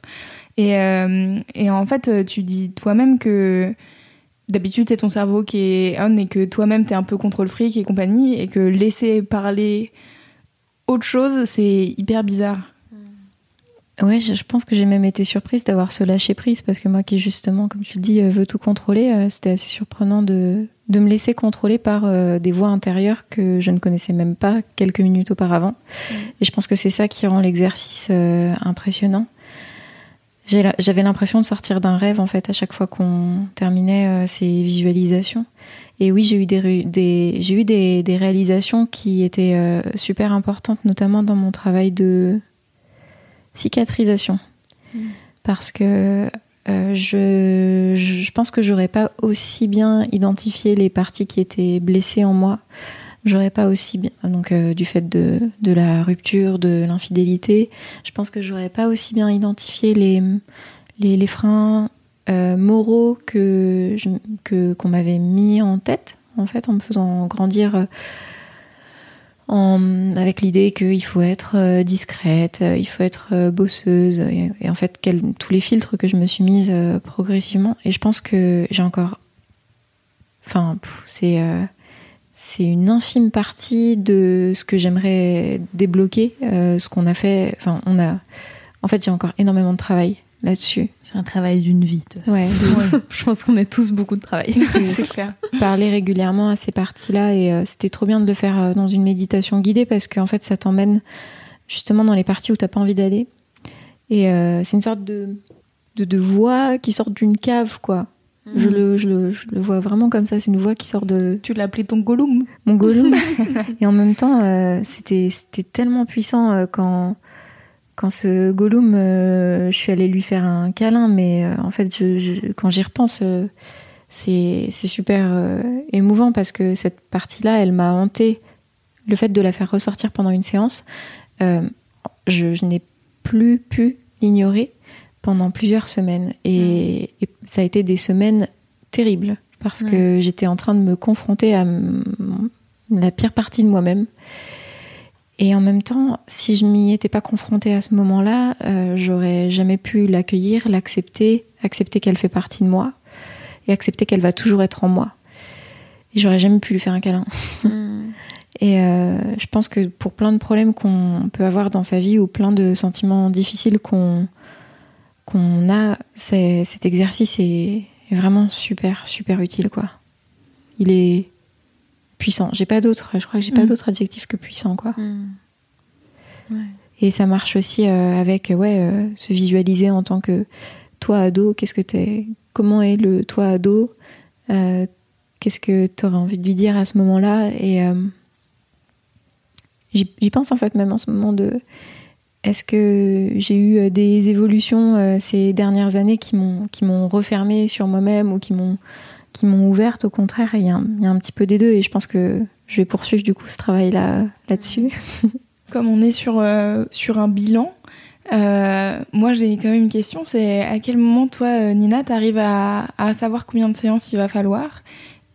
Euh, et en fait, tu dis toi-même que d'habitude, c'est ton cerveau qui est on et que toi-même, t'es un peu contrôle fric et compagnie. Et que laisser parler autre chose, c'est hyper bizarre. Ouais, je, pense que j'ai même été surprise d'avoir ce lâcher prise parce que moi qui justement, comme tu le dis, euh, veux tout contrôler, euh, c'était assez surprenant de, de me laisser contrôler par euh, des voix intérieures que je ne connaissais même pas quelques minutes auparavant. Et je pense que c'est ça qui rend l'exercice impressionnant. J'avais l'impression de sortir d'un rêve en fait à chaque fois qu'on terminait euh, ces visualisations. Et oui, j'ai eu des, ré- des j'ai eu des, des réalisations qui étaient euh, super importantes, notamment dans mon travail de cicatrisation, parce que euh, je, je pense que j'aurais pas aussi bien identifié les parties qui étaient blessées en moi. J'aurais pas aussi bien donc euh, du fait de, de la rupture, de l'infidélité. Je pense que j'aurais pas aussi bien identifié les les, les freins euh, moraux que qu'on m'avait mis en tête en fait en me faisant grandir euh, avec l'idée qu'il faut être discrète, il faut être bosseuse, et, en fait tous les filtres que je me suis mise progressivement. Et je pense que j'ai encore, enfin, c'est c'est une infime partie de ce que j'aimerais débloquer, euh, ce qu'on a fait. Enfin, on a, en fait, j'ai encore énormément de travail là-dessus. C'est un travail d'une vie. de toute façon. Ouais, Je pense qu'on a tous beaucoup de travail. C'est clair. parler régulièrement à ces parties-là et euh, c'était trop bien de le faire euh, dans une méditation guidée parce qu'en fait ça t'emmène justement dans les parties où t'as pas envie d'aller et euh, c'est une sorte de, de, de voix qui sort d'une cave quoi. Je, le, je, le, je le vois vraiment comme ça, c'est une voix qui sort de Tu l'as appelé ton Gollum. mon Gollum. et en même temps, euh, c'était tellement puissant euh, quand, quand ce Gollum, euh, je suis allée lui faire un câlin, mais en fait, je, quand j'y repense, c'est super émouvant parce que cette partie-là, elle m'a hantée. Le fait de la faire ressortir pendant une séance, je n'ai plus pu l'ignorer pendant plusieurs semaines. Et, et ça a été des semaines terribles parce que j'étais en train de me confronter à la pire partie de moi-même. Et en même temps, si je m'y étais pas confrontée à ce moment-là, euh, j'aurais jamais pu l'accueillir, l'accepter, accepter qu'elle fait partie de moi et accepter qu'elle va toujours être en moi. Et j'aurais jamais pu lui faire un câlin. Et euh, je pense que pour plein de problèmes qu'on peut avoir dans sa vie ou plein de sentiments difficiles qu'on qu'on a, c'est- cet exercice est, vraiment super, super utile, quoi. Il est puissant. J'ai pas d'autre, je crois que j'ai pas Mm. d'autre adjectif que puissant, quoi. Et ça marche aussi euh, avec ouais, euh, se visualiser en tant que toi ado. Qu'est-ce que t'es Comment est le toi ado Euh, Qu'est-ce que tu aurais envie de lui dire à ce moment-là Et j'y j'y pense en fait même en ce moment de est-ce que j'ai eu euh, des évolutions euh, ces dernières années qui m'ont qui m'ont refermé sur moi-même ou qui m'ont qui m'ont ouverte? Au contraire il y, a un- il y a un petit peu des deux et je pense que je vais poursuivre du coup ce travail là là-dessus. Comme on est sur, euh, sur un bilan, moi j'ai quand même une question, c'est à quel moment toi, Nina, t'arrives à, à savoir combien de séances il va falloir?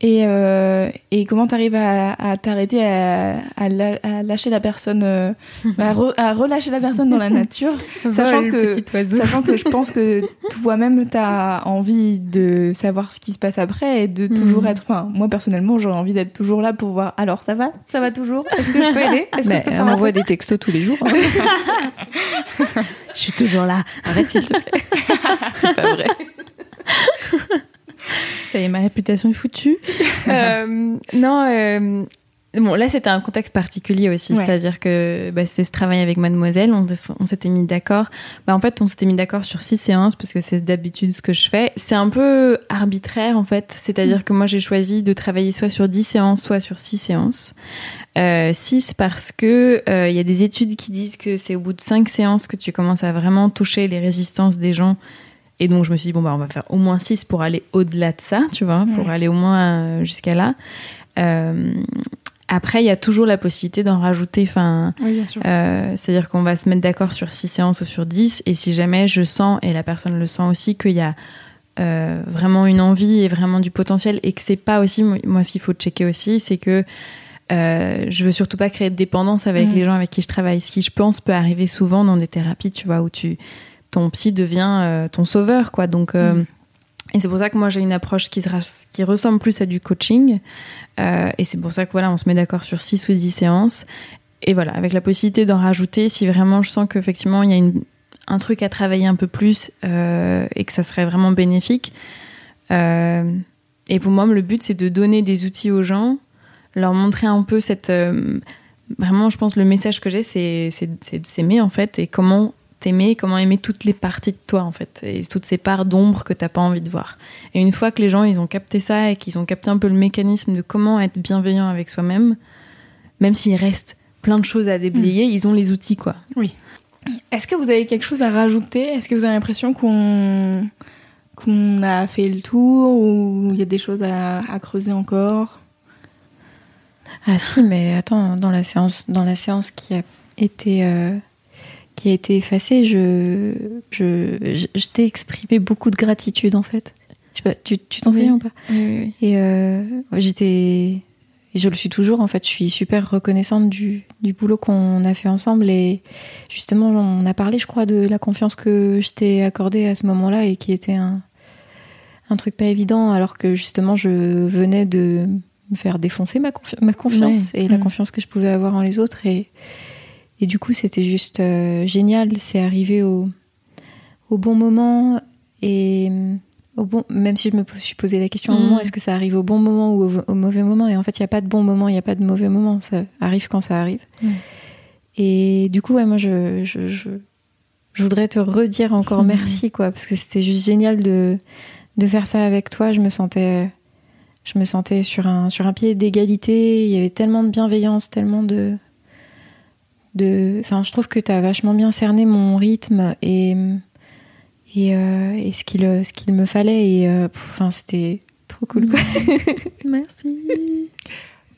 Et, euh, et comment t'arrives à, à t'arrêter à, à la- à lâcher la personne, euh, à, re- à relâcher la personne dans la nature, sachant Vol, que, sachant que je pense que toi-même t'as envie de savoir ce qui se passe après et de toujours Mhm. être, enfin moi personnellement j'aurais envie d'être toujours là pour voir, alors ça va, ça va toujours, est-ce que je peux aider, est-ce que Bah, je peux m'envoie truc? des textos tous les jours. hein. Je suis toujours là. Arrête s'il te plaît. C'est pas vrai. Ça y est, ma réputation est foutue. Euh, non, euh, bon, là, c'était un contexte particulier aussi. Ouais. C'est-à-dire que bah, c'était ce travail avec Mademoiselle. On, on s'était mis d'accord. Bah, en fait, on s'était mis d'accord sur six séances parce que c'est d'habitude ce que je fais. C'est un peu arbitraire, en fait. C'est-à-dire que moi, j'ai choisi de travailler soit sur 10 séances, soit sur six séances. Euh, 6 parce que euh, il y a des études qui disent que c'est au bout de 5 séances que tu commences à vraiment toucher les résistances des gens et donc je me suis dit bon bah on va faire au moins 6 pour aller au-delà de ça, tu vois, pour aller au moins euh, jusqu'à là. Euh, après il y a toujours la possibilité d'en rajouter enfin Oui, euh, c'est-à-dire qu'on va se mettre d'accord sur 6 séances ou sur 10 et si jamais je sens et la personne le sent aussi qu'il y a euh, vraiment une envie et vraiment du potentiel et que c'est pas aussi moi ce qu'il faut checker aussi c'est que euh, je veux surtout pas créer de dépendance avec Mhm. les gens avec qui je travaille. Ce qui, je pense, peut arriver souvent dans des thérapies, tu vois, où tu, ton psy devient euh, ton sauveur, quoi. Donc, euh, Mhm. et c'est pour ça que moi j'ai une approche qui, se qui ressemble plus à du coaching. Euh, et c'est pour ça que voilà, on se met d'accord sur 6 ou 10 séances. Et voilà, avec la possibilité d'en rajouter si vraiment je sens qu'effectivement il y a une, un truc à travailler un peu plus et que ça serait vraiment bénéfique. Et pour moi, le but, c'est de donner des outils aux gens, leur montrer un peu cette. vraiment, je pense, le message que j'ai, c'est c'est- c'est de s'aimer, en fait, et comment t'aimer, comment aimer toutes les parties de toi, en fait, et toutes ces parts d'ombre que t'as pas envie de voir. Et une fois que les gens, ils ont capté ça et qu'ils ont capté un peu le mécanisme de comment être bienveillant avec soi-même, même s'il reste plein de choses à déblayer, ils ont les outils, quoi. Est-ce que vous avez quelque chose à rajouter? Est-ce que vous avez l'impression qu'on qu'on a fait le tour ou il y a des choses à, à creuser encore? Ah si, mais attends, dans la séance, dans la séance qui a été euh, qui a été effacée, je je, je, je t'ai exprimé beaucoup de gratitude en fait. Je sais pas, tu tu t'en Oui. souviens ou pas? Oui, oui. Et euh, j'étais et je le suis toujours en fait. Je suis super reconnaissante du, du boulot qu'on a fait ensemble et justement on a parlé, je crois, de la confiance que je t'ai accordée à ce moment-là et qui était un un truc pas évident alors que justement je venais de me faire défoncer ma, confi- ma confiance Ouais. et la confiance que je pouvais avoir en les autres et et du coup c'était juste euh, génial. C'est arrivé au au bon moment et au bon, même si je me suis posé la question à un Mm. moment, est-ce que ça arrive au bon moment ou au, au mauvais moment? Et en fait, il n'y a pas de bon moment, il n'y a pas de mauvais moment. Ça arrive quand ça arrive. Mm. Et du coup, ouais, moi, je, je, je, je voudrais te redire encore Mm. merci, quoi, parce que c'était juste génial de, de faire ça avec toi. Je me sentais, je me sentais sur un, sur un pied d'égalité. Il y avait tellement de bienveillance, tellement de. De enfin, je trouve que tu as vachement bien cerné mon rythme et et, euh, et ce qu'il ce qu'il me fallait et euh, pff, enfin c'était trop cool quoi. Merci.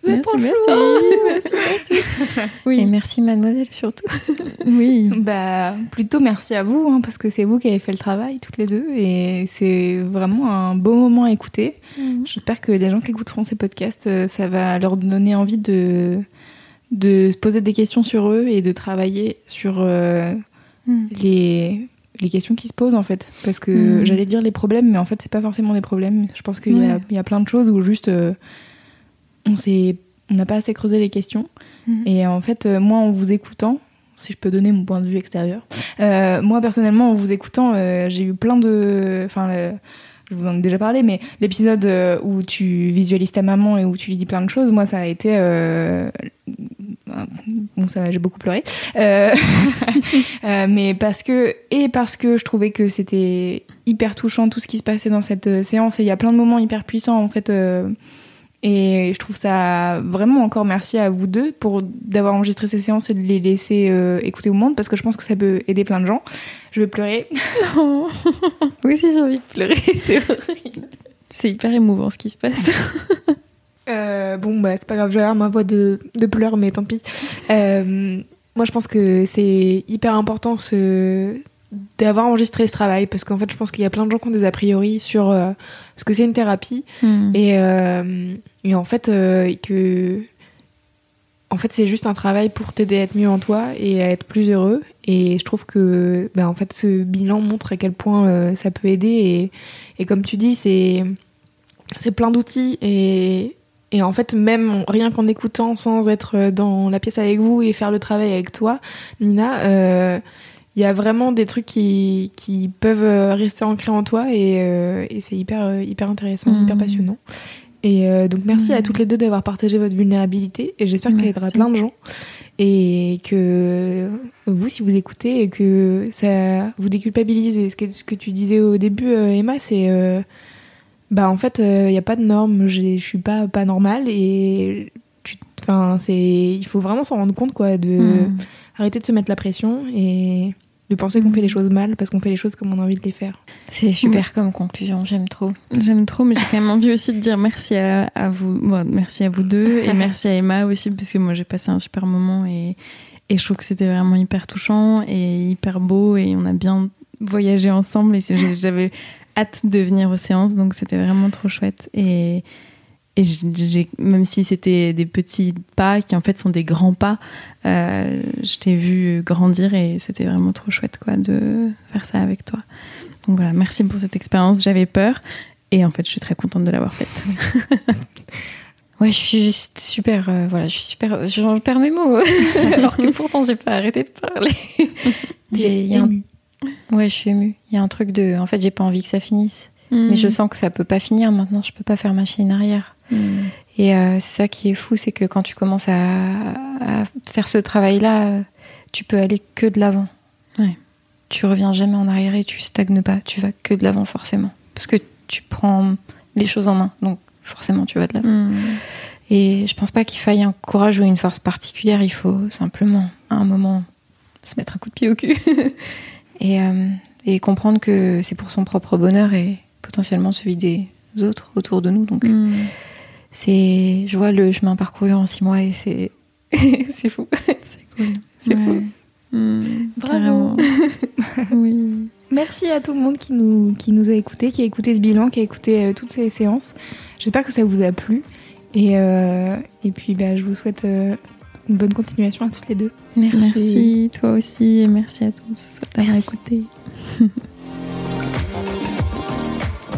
Merci, merci. chou. et Oui, merci mademoiselle surtout oui. Bah, plutôt merci à vous, hein, parce que c'est vous qui avez fait le travail, toutes les deux, et c'est vraiment un beau moment à écouter. J'espère que les gens qui écouteront ces podcasts, euh, ça va leur donner envie de, de se poser des questions sur eux et de travailler sur euh, Mm. les, les questions qui se posent, en fait. Parce que Mm. j'allais dire les problèmes, mais en fait, c'est pas forcément des problèmes. Je pense qu'il y, a- Ouais. il y a plein de choses où juste euh, on s'est- on n'a pas assez creusé les questions. Mhm. Et en fait, euh, moi, en vous écoutant, si je peux donner mon point de vue extérieur, moi personnellement, en vous écoutant, j'ai eu plein de. Enfin, je vous en ai déjà parlé, mais l'épisode où tu visualises ta maman et où tu lui dis plein de choses, moi, ça a été. euh, Bon, ça va, j'ai beaucoup pleuré. Euh, euh, mais parce que. Et parce que je trouvais que c'était hyper touchant tout ce qui se passait dans cette euh, séance. Et il y a plein de moments hyper puissants, en fait. euh, et je trouve ça vraiment encore merci à vous deux pour d'avoir enregistré ces séances et de les laisser écouter au monde parce que je pense que ça peut aider plein de gens. Je vais pleurer. oui si j'ai envie de pleurer c'est horrible C'est hyper émouvant ce qui se passe. Euh, bon, bah, c'est pas grave, avoir ma voix de, de pleurs, mais tant pis. Euh, moi, je pense que c'est hyper important ce... d'avoir enregistré ce travail parce qu'en fait, je pense qu'il y a plein de gens qui ont des a priori sur euh, ce que c'est une thérapie Mm. et, et en fait, que. En fait, c'est juste un travail pour t'aider à être mieux en toi et à être plus heureux. Et je trouve que, bah, en fait, ce bilan montre à quel point ça peut aider. Et, et comme tu dis, c'est c'est plein d'outils et, et en fait même en- rien qu'en écoutant sans être dans la pièce avec vous et faire le travail avec toi Nina euh, il y a vraiment des trucs qui, qui peuvent euh, rester ancrés en toi et, euh, et c'est hyper euh, hyper intéressant Mhm. hyper passionnant. Et euh, donc merci à toutes les deux d'avoir partagé votre vulnérabilité et j'espère que ça aidera plein de gens. Et que vous si vous écoutez et que ça vous déculpabilise et ce que, ce que tu disais au début euh, Emma c'est euh, bah en fait il n'y a pas de normes. Je je suis pas pas normale et tu enfin c'est il faut vraiment s'en rendre compte quoi de Mm. arrêter de se mettre la pression et de penser qu'on fait les choses mal parce qu'on fait les choses comme on a envie de les faire. C'est super comme conclusion j'aime trop. J'aime trop, mais j'ai quand même envie aussi de dire merci à, à vous, bon, merci à vous deux et merci à Emma aussi parce que moi j'ai passé un super moment et, et je trouve que c'était vraiment hyper touchant et hyper beau et on a bien voyagé ensemble et j'avais hâte de venir aux séances donc c'était vraiment trop chouette et et j'ai- même si c'était des petits pas qui en fait sont des grands pas, euh, je t'ai vu grandir et c'était vraiment trop chouette quoi de faire ça avec toi. Donc voilà, merci pour cette expérience. J'avais peur et en fait, je suis très contente de l'avoir faite. ouais je suis juste super euh, voilà je suis super j'en perds mes mots alors que pourtant j'ai pas arrêté de parler J'ai- il y a un-. Ouais, je suis émue. Il y a un truc de. En fait, j'ai pas envie que ça finisse. Mais je sens que ça peut pas finir maintenant. Je peux pas faire machine arrière. Mm. Et euh, c'est ça qui est fou, c'est que quand tu commences à, à faire ce travail-là, euh, tu peux aller que de l'avant. Ouais. Tu reviens jamais en arrière et tu stagnes pas. Tu vas que de l'avant forcément, parce que tu prends les choses en main. Donc forcément, tu vas de l'avant. Mm. Et je pense pas qu'il faille un courage ou une force particulière. Il faut simplement, à un moment, se mettre un coup de pied au cul et, euh, et comprendre que c'est pour son propre bonheur et potentiellement celui des autres autour de nous. Donc Mm. c'est, je vois le chemin parcouru en six mois et c'est, c'est fou. C'est cool. C'est Ouais. fou. Mm, Bravo. oui. Merci à tout le monde qui nous, qui nous a écoutés, qui a écouté ce bilan, qui a écouté euh, toutes ces séances. J'espère que ça vous a plu. Et, euh, et puis, bah, je vous souhaite euh, une bonne continuation à toutes les deux. Merci. Merci, toi aussi, et merci à tous d'avoir écouté.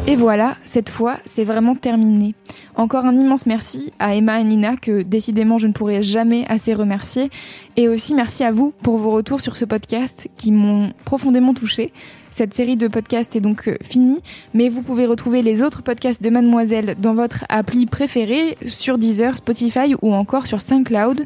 Et voilà, cette fois, c'est vraiment terminé. Encore un immense merci à Emma et Nina que décidément je ne pourrai jamais assez remercier. Et aussi merci à vous pour vos retours sur ce podcast qui m'ont profondément touché. Cette série de podcasts est donc euh, finie, mais vous pouvez retrouver les autres podcasts de Mademoiselle dans votre appli préférée sur Deezer, Spotify ou encore sur SoundCloud.